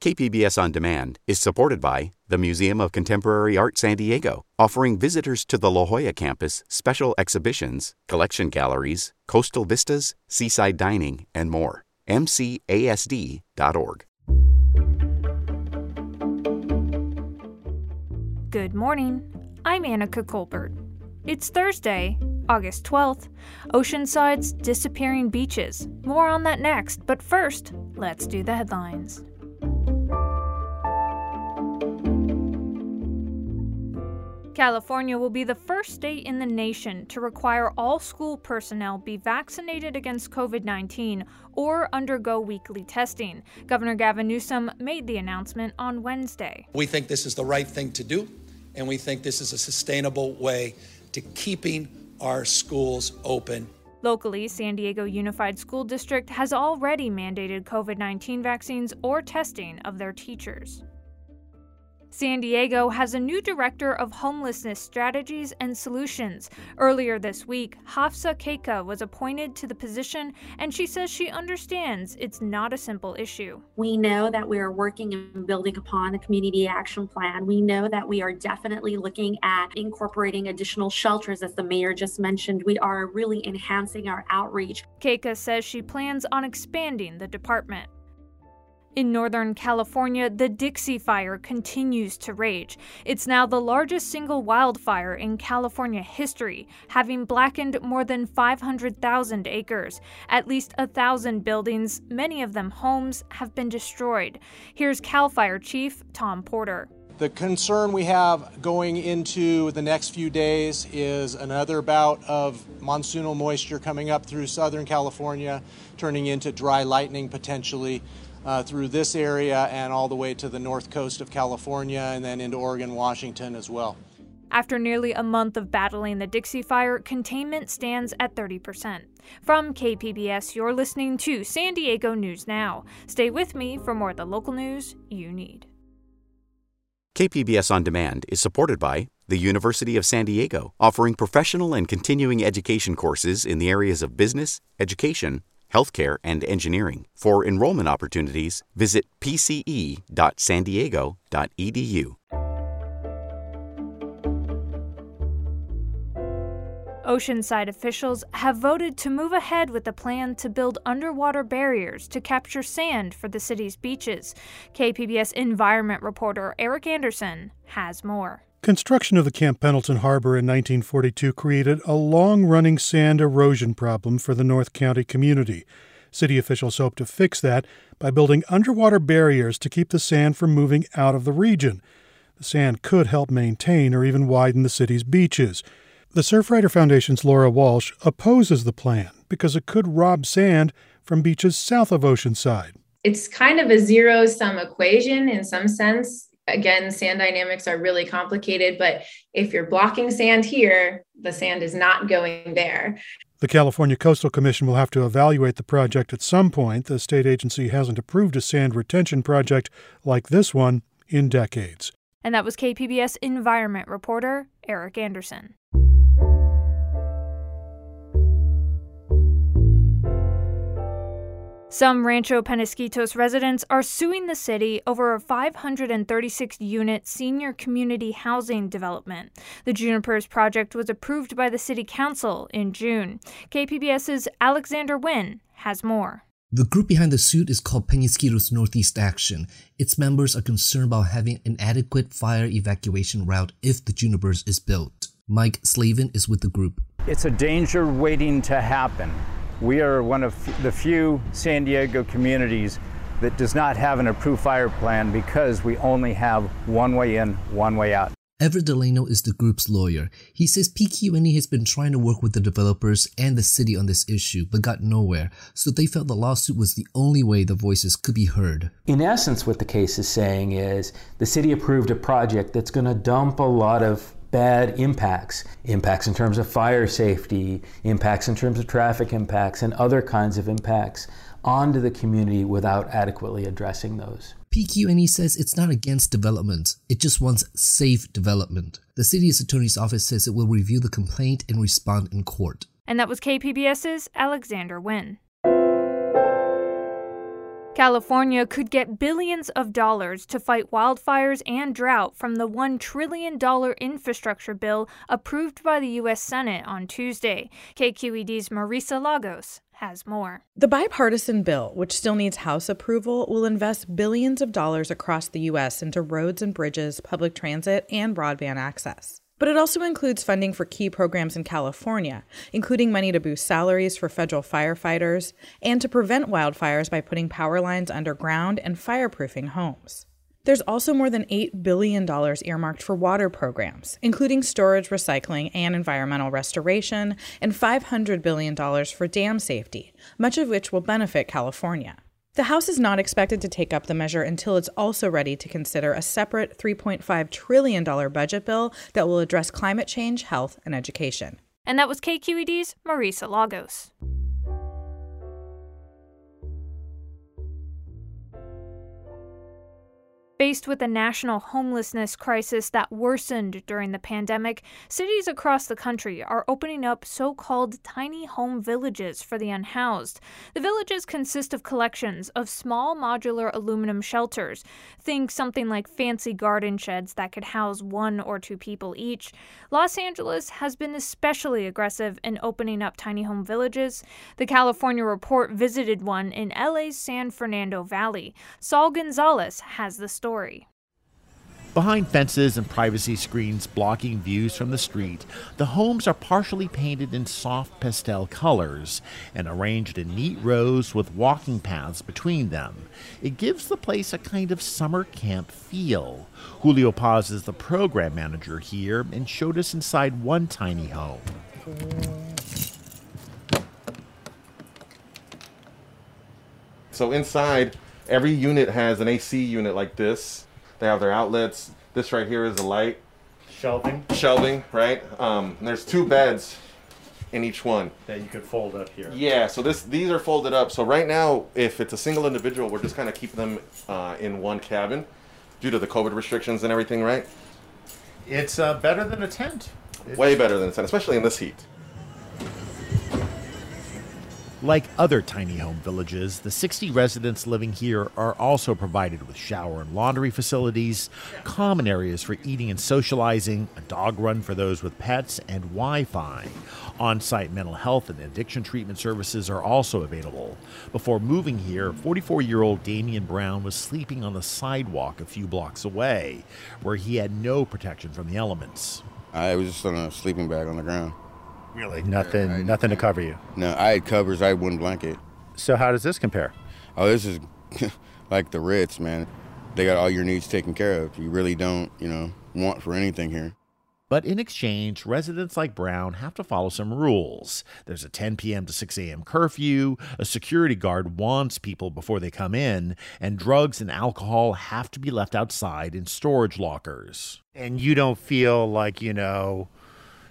KPBS On Demand is supported by the Museum of Contemporary Art San Diego, offering visitors to the La Jolla campus special exhibitions, collection galleries, coastal vistas, seaside dining, and more. MCASD.org. Good morning. I'm Annika Colbert. It's Thursday, August 12th. Oceanside's disappearing beaches. More on that next, but first, let's do the headlines. California will be the first state in the nation to require all school personnel be vaccinated against COVID 19 or undergo weekly testing. Governor Gavin Newsom made the announcement on Wednesday. We think this is the right thing to do, and we think this is a sustainable way to keeping our schools open. Locally, San Diego Unified School District has already mandated COVID 19 vaccines or testing of their teachers. San Diego has a new director of homelessness strategies and solutions. Earlier this week, Hafsa Kaka was appointed to the position, and she says she understands it's not a simple issue. We know that we are working and building upon the community action plan. We know that we are definitely looking at incorporating additional shelters, as the mayor just mentioned. We are really enhancing our outreach. Keika says she plans on expanding the department. In Northern California, the Dixie Fire continues to rage. It's now the largest single wildfire in California history, having blackened more than 500,000 acres. At least a thousand buildings, many of them homes, have been destroyed. Here's CAL FIRE Chief Tom Porter. The concern we have going into the next few days is another bout of monsoonal moisture coming up through Southern California, turning into dry lightning potentially uh, through this area and all the way to the north coast of California and then into Oregon, Washington as well. After nearly a month of battling the Dixie Fire, containment stands at 30%. From KPBS, you're listening to San Diego News Now. Stay with me for more of the local news you need. KPBS On Demand is supported by the University of San Diego, offering professional and continuing education courses in the areas of business, education, healthcare, and engineering. For enrollment opportunities, visit pce.sandiego.edu. Oceanside officials have voted to move ahead with a plan to build underwater barriers to capture sand for the city's beaches. KPBS environment reporter Eric Anderson has more. Construction of the Camp Pendleton Harbor in 1942 created a long running sand erosion problem for the North County community. City officials hope to fix that by building underwater barriers to keep the sand from moving out of the region. The sand could help maintain or even widen the city's beaches. The Surfrider Foundation's Laura Walsh opposes the plan because it could rob sand from beaches south of Oceanside. It's kind of a zero sum equation in some sense again, sand dynamics are really complicated, but if you're blocking sand here, the sand is not going there. The California Coastal Commission will have to evaluate the project at some point. The state agency hasn't approved a sand retention project like this one in decades. And that was KPBS environment reporter Eric Anderson. Some Rancho Penasquitos residents are suing the city over a 536 unit senior community housing development. The Junipers project was approved by the city council in June. KPBS's Alexander Nguyen has more. The group behind the suit is called Penasquitos Northeast Action. Its members are concerned about having an adequate fire evacuation route if the Junipers is built. Mike Slavin is with the group. It's a danger waiting to happen. We are one of the few San Diego communities that does not have an approved fire plan because we only have one way in, one way out. Everett Delano is the group's lawyer. He says PQNE has been trying to work with the developers and the city on this issue, but got nowhere, so they felt the lawsuit was the only way the voices could be heard. In essence, what the case is saying is the city approved a project that's going to dump a lot of bad impacts impacts in terms of fire safety, impacts in terms of traffic impacts, and other kinds of impacts onto the community without adequately addressing those. PQNE says it's not against development, it just wants safe development. The city's attorney's office says it will review the complaint and respond in court. And that was KPBS's Alexander Nguyen. California could get billions of dollars to fight wildfires and drought from the $1 trillion infrastructure bill approved by the U.S. Senate on Tuesday. KQED's Marisa Lagos has more. The bipartisan bill, which still needs House approval, will invest billions of dollars across the U.S. into roads and bridges, public transit, and broadband access. But it also includes funding for key programs in California, including money to boost salaries for federal firefighters and to prevent wildfires by putting power lines underground and fireproofing homes. There's also more than $8 billion earmarked for water programs, including storage, recycling, and environmental restoration, and $500 billion for dam safety, much of which will benefit California. The House is not expected to take up the measure until it's also ready to consider a separate $3.5 trillion budget bill that will address climate change, health, and education. And that was KQED's Marisa Lagos. Faced with a national homelessness crisis that worsened during the pandemic, cities across the country are opening up so called tiny home villages for the unhoused. The villages consist of collections of small modular aluminum shelters. Think something like fancy garden sheds that could house one or two people each. Los Angeles has been especially aggressive in opening up tiny home villages. The California Report visited one in LA's San Fernando Valley. Saul Gonzalez has the story story. Behind fences and privacy screens blocking views from the street, the homes are partially painted in soft pastel colors and arranged in neat rows with walking paths between them. It gives the place a kind of summer camp feel. Julio Paz is the program manager here and showed us inside one tiny home. So inside Every unit has an AC unit like this. They have their outlets. This right here is a light. Shelving. Shelving, right? Um, there's two beds in each one. That you could fold up here. Yeah, so this these are folded up. So right now, if it's a single individual, we're just kind of keeping them uh, in one cabin due to the COVID restrictions and everything, right? It's uh, better than a tent. Way better than a tent, especially in this heat. Like other tiny home villages, the 60 residents living here are also provided with shower and laundry facilities, common areas for eating and socializing, a dog run for those with pets, and Wi Fi. On site mental health and addiction treatment services are also available. Before moving here, 44 year old Damian Brown was sleeping on the sidewalk a few blocks away, where he had no protection from the elements. I was just on a sleeping bag on the ground. Really, nothing, I, nothing to cover you. No, I had covers. I had one blanket. So how does this compare? Oh, this is like the Ritz, man. They got all your needs taken care of. You really don't, you know, want for anything here. But in exchange, residents like Brown have to follow some rules. There's a 10 p.m. to 6 a.m. curfew, a security guard wants people before they come in, and drugs and alcohol have to be left outside in storage lockers. And you don't feel like, you know,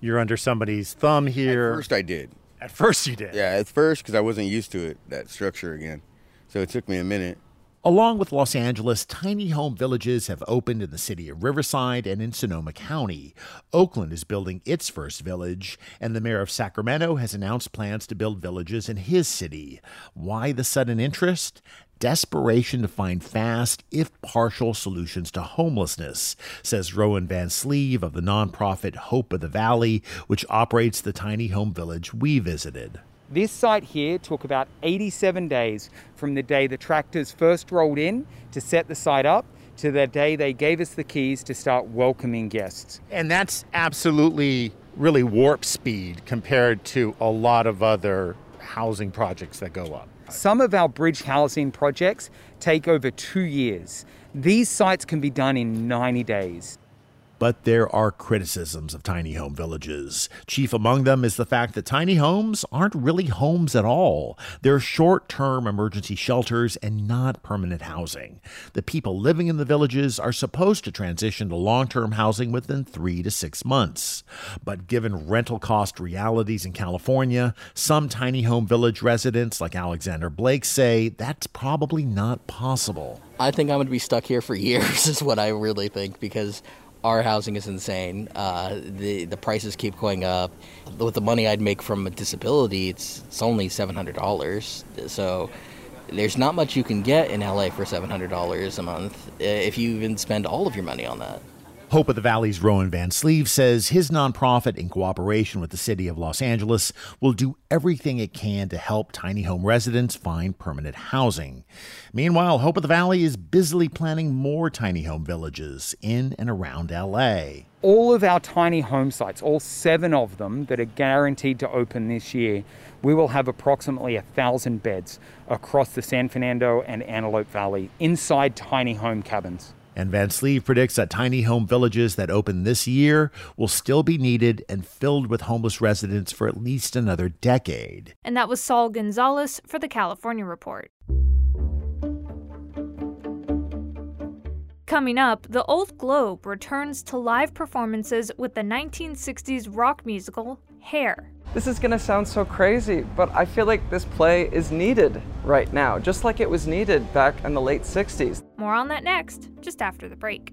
you're under somebody's thumb here. At first, I did. At first, you did. Yeah, at first, because I wasn't used to it, that structure again. So it took me a minute. Along with Los Angeles, tiny home villages have opened in the city of Riverside and in Sonoma County. Oakland is building its first village, and the mayor of Sacramento has announced plans to build villages in his city. Why the sudden interest? Desperation to find fast, if partial, solutions to homelessness, says Rowan Vansleve of the nonprofit Hope of the Valley, which operates the tiny home village we visited. This site here took about 87 days from the day the tractors first rolled in to set the site up to the day they gave us the keys to start welcoming guests. And that's absolutely really warp speed compared to a lot of other housing projects that go up. Some of our bridge housing projects take over two years. These sites can be done in 90 days. But there are criticisms of tiny home villages. Chief among them is the fact that tiny homes aren't really homes at all. They're short term emergency shelters and not permanent housing. The people living in the villages are supposed to transition to long term housing within three to six months. But given rental cost realities in California, some tiny home village residents, like Alexander Blake, say that's probably not possible. I think I'm going to be stuck here for years, is what I really think, because our housing is insane. Uh, the the prices keep going up. With the money I'd make from a disability, it's it's only seven hundred dollars. So there's not much you can get in LA for $700 a month if you even spend all of your money on that. Hope of the Valley's Rowan Vansleve says his nonprofit, in cooperation with the city of Los Angeles, will do everything it can to help tiny home residents find permanent housing. Meanwhile, Hope of the Valley is busily planning more tiny home villages in and around LA. All of our tiny home sites, all seven of them that are guaranteed to open this year, we will have approximately a thousand beds across the San Fernando and Antelope Valley inside tiny home cabins. And Vansleve predicts that tiny home villages that open this year will still be needed and filled with homeless residents for at least another decade. And that was Saul Gonzalez for the California Report. Coming up, the Old Globe returns to live performances with the 1960s rock musical Hair. This is going to sound so crazy, but I feel like this play is needed right now, just like it was needed back in the late 60s. More on that next, just after the break.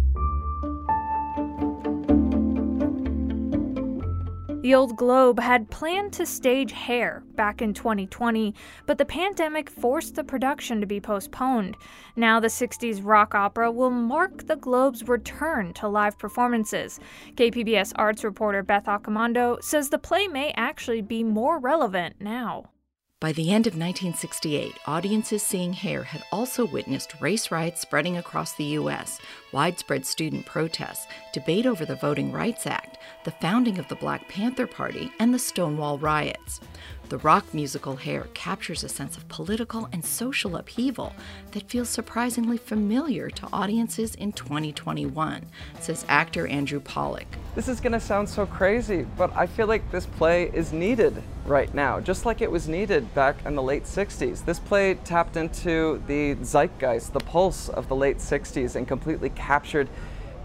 The Old Globe had planned to stage Hair back in 2020, but the pandemic forced the production to be postponed. Now, the 60s rock opera will mark the Globe's return to live performances. KPBS arts reporter Beth Accomando says the play may actually be more relevant now. By the end of 1968, audiences seeing Hair had also witnessed race riots spreading across the U.S., widespread student protests, debate over the Voting Rights Act, the founding of the Black Panther Party, and the Stonewall riots. The rock musical Hair captures a sense of political and social upheaval that feels surprisingly familiar to audiences in 2021, says actor Andrew Polec. This is going to sound so crazy, but I feel like this play is needed right now, just like it was needed back in the late 60s. This play tapped into the zeitgeist, the pulse of the late 60s, and completely captured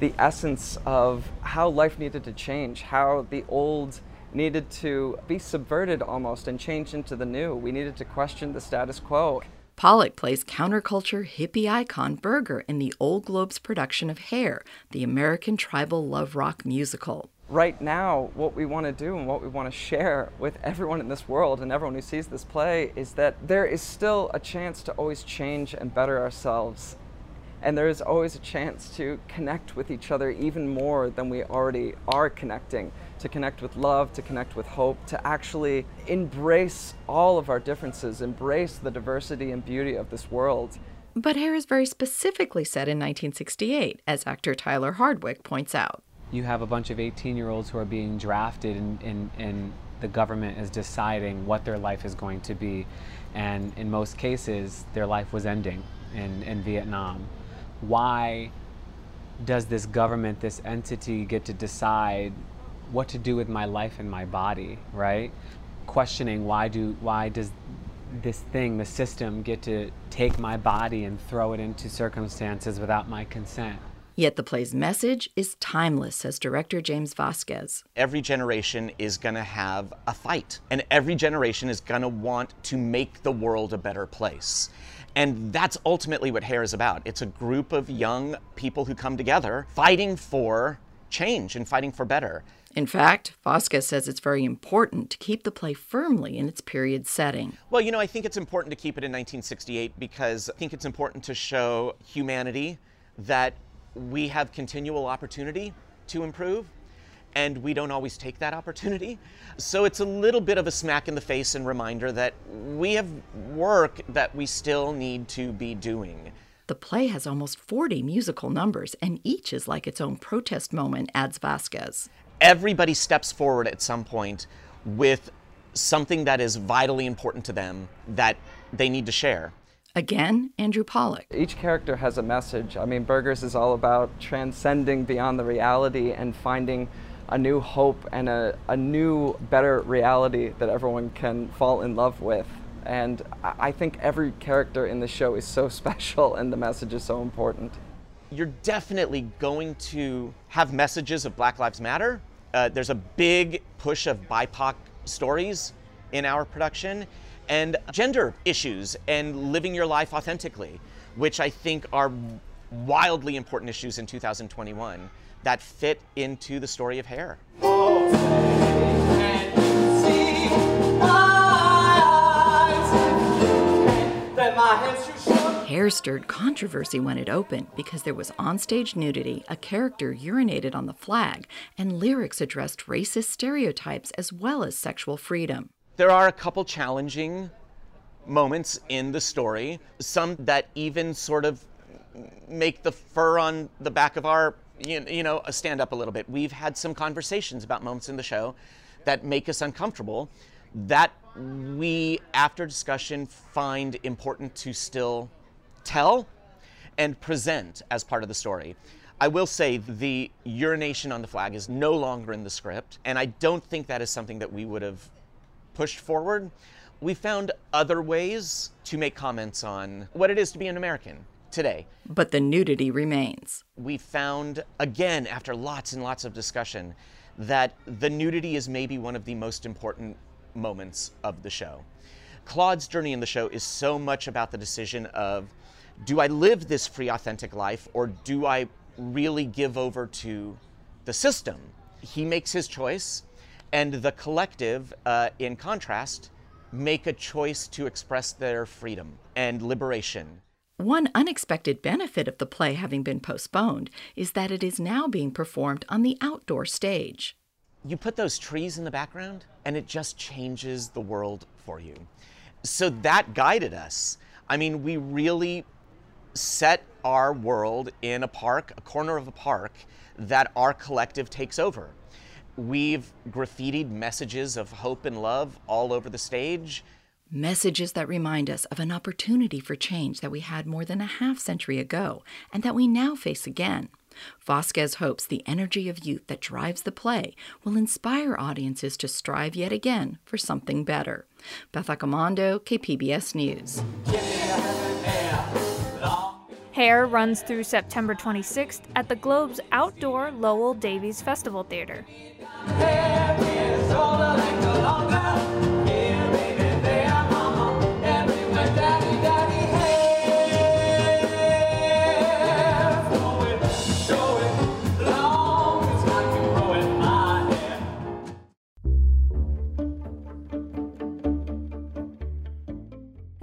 the essence of how life needed to change, how the old needed to be subverted almost and changed into the new. We needed to question the status quo. Polec plays counterculture hippie icon Berger in the Old Globe's production of Hair, the American tribal love rock musical. Right now, what we want to do and what we want to share with everyone in this world and everyone who sees this play is that there is still a chance to always change and better ourselves. And there is always a chance to connect with each other even more than we already are connecting to connect with love, to connect with hope, to actually embrace all of our differences, embrace the diversity and beauty of this world. But Hair is very specifically said in 1968, as actor Tyler Hardwick points out. You have a bunch of 18 year olds who are being drafted, and, and, and the government is deciding what their life is going to be. And in most cases, their life was ending in, in Vietnam. Why does this government, this entity, get to decide what to do with my life and my body, right? Questioning why do why does this thing, the system, get to take my body and throw it into circumstances without my consent? Yet the play's message is timeless, says director James Vasquez. Every generation is going to have a fight, and every generation is going to want to make the world a better place. And that's ultimately what Hair is about. It's a group of young people who come together fighting for change and fighting for better. In fact, Vasquez says it's very important to keep the play firmly in its period setting. Well, you know, I think it's important to keep it in 1968 because I think it's important to show humanity that we have continual opportunity to improve and we don't always take that opportunity. So it's a little bit of a smack in the face and reminder that we have work that we still need to be doing. The play has almost 40 musical numbers, and each is like its own protest moment, adds Vasquez everybody steps forward at some point with something that is vitally important to them that they need to share. Again, Andrew Polec. Each character has a message. I mean, Berger's is all about transcending beyond the reality and finding a new hope and a, a new, better reality that everyone can fall in love with. And I think every character in the show is so special and the message is so important. You're definitely going to have messages of Black Lives Matter. Uh, there's a big push of BIPOC stories in our production and gender issues and living your life authentically, which I think are wildly important issues in 2021 that fit into the story of hair. Hair stirred controversy when it opened because there was onstage nudity, a character urinated on the flag, and lyrics addressed racist stereotypes as well as sexual freedom. There are a couple challenging moments in the story, some that even sort of make the fur on the back of our you know uh, stand up a little bit. We've had some conversations about moments in the show that make us uncomfortable that we after discussion find important to still tell and present as part of the story. I will say the urination on the flag is no longer in the script, and I don't think that is something that we would have pushed forward. We found other ways to make comments on what it is to be an American today. But the nudity remains. We found, again, after lots and lots of discussion, that the nudity is maybe one of the most important moments of the show. Claude's journey in the show is so much about the decision of do I live this free, authentic life or do I really give over to the system? He makes his choice, and the collective, uh, in contrast, make a choice to express their freedom and liberation. One unexpected benefit of the play having been postponed is that it is now being performed on the outdoor stage. You put those trees in the background, and it just changes the world for you. So that guided us. I mean, we really set our world in a park, a corner of a park, that our collective takes over. We've graffitied messages of hope and love all over the stage. Messages that remind us of an opportunity for change that we had more than a half century ago and that we now face again. Vasquez hopes the energy of youth that drives the play will inspire audiences to strive yet again for something better. Beth Accomando, KPBS News. Hair runs through September 26th at the Globe's outdoor Lowell Davies Festival Theater.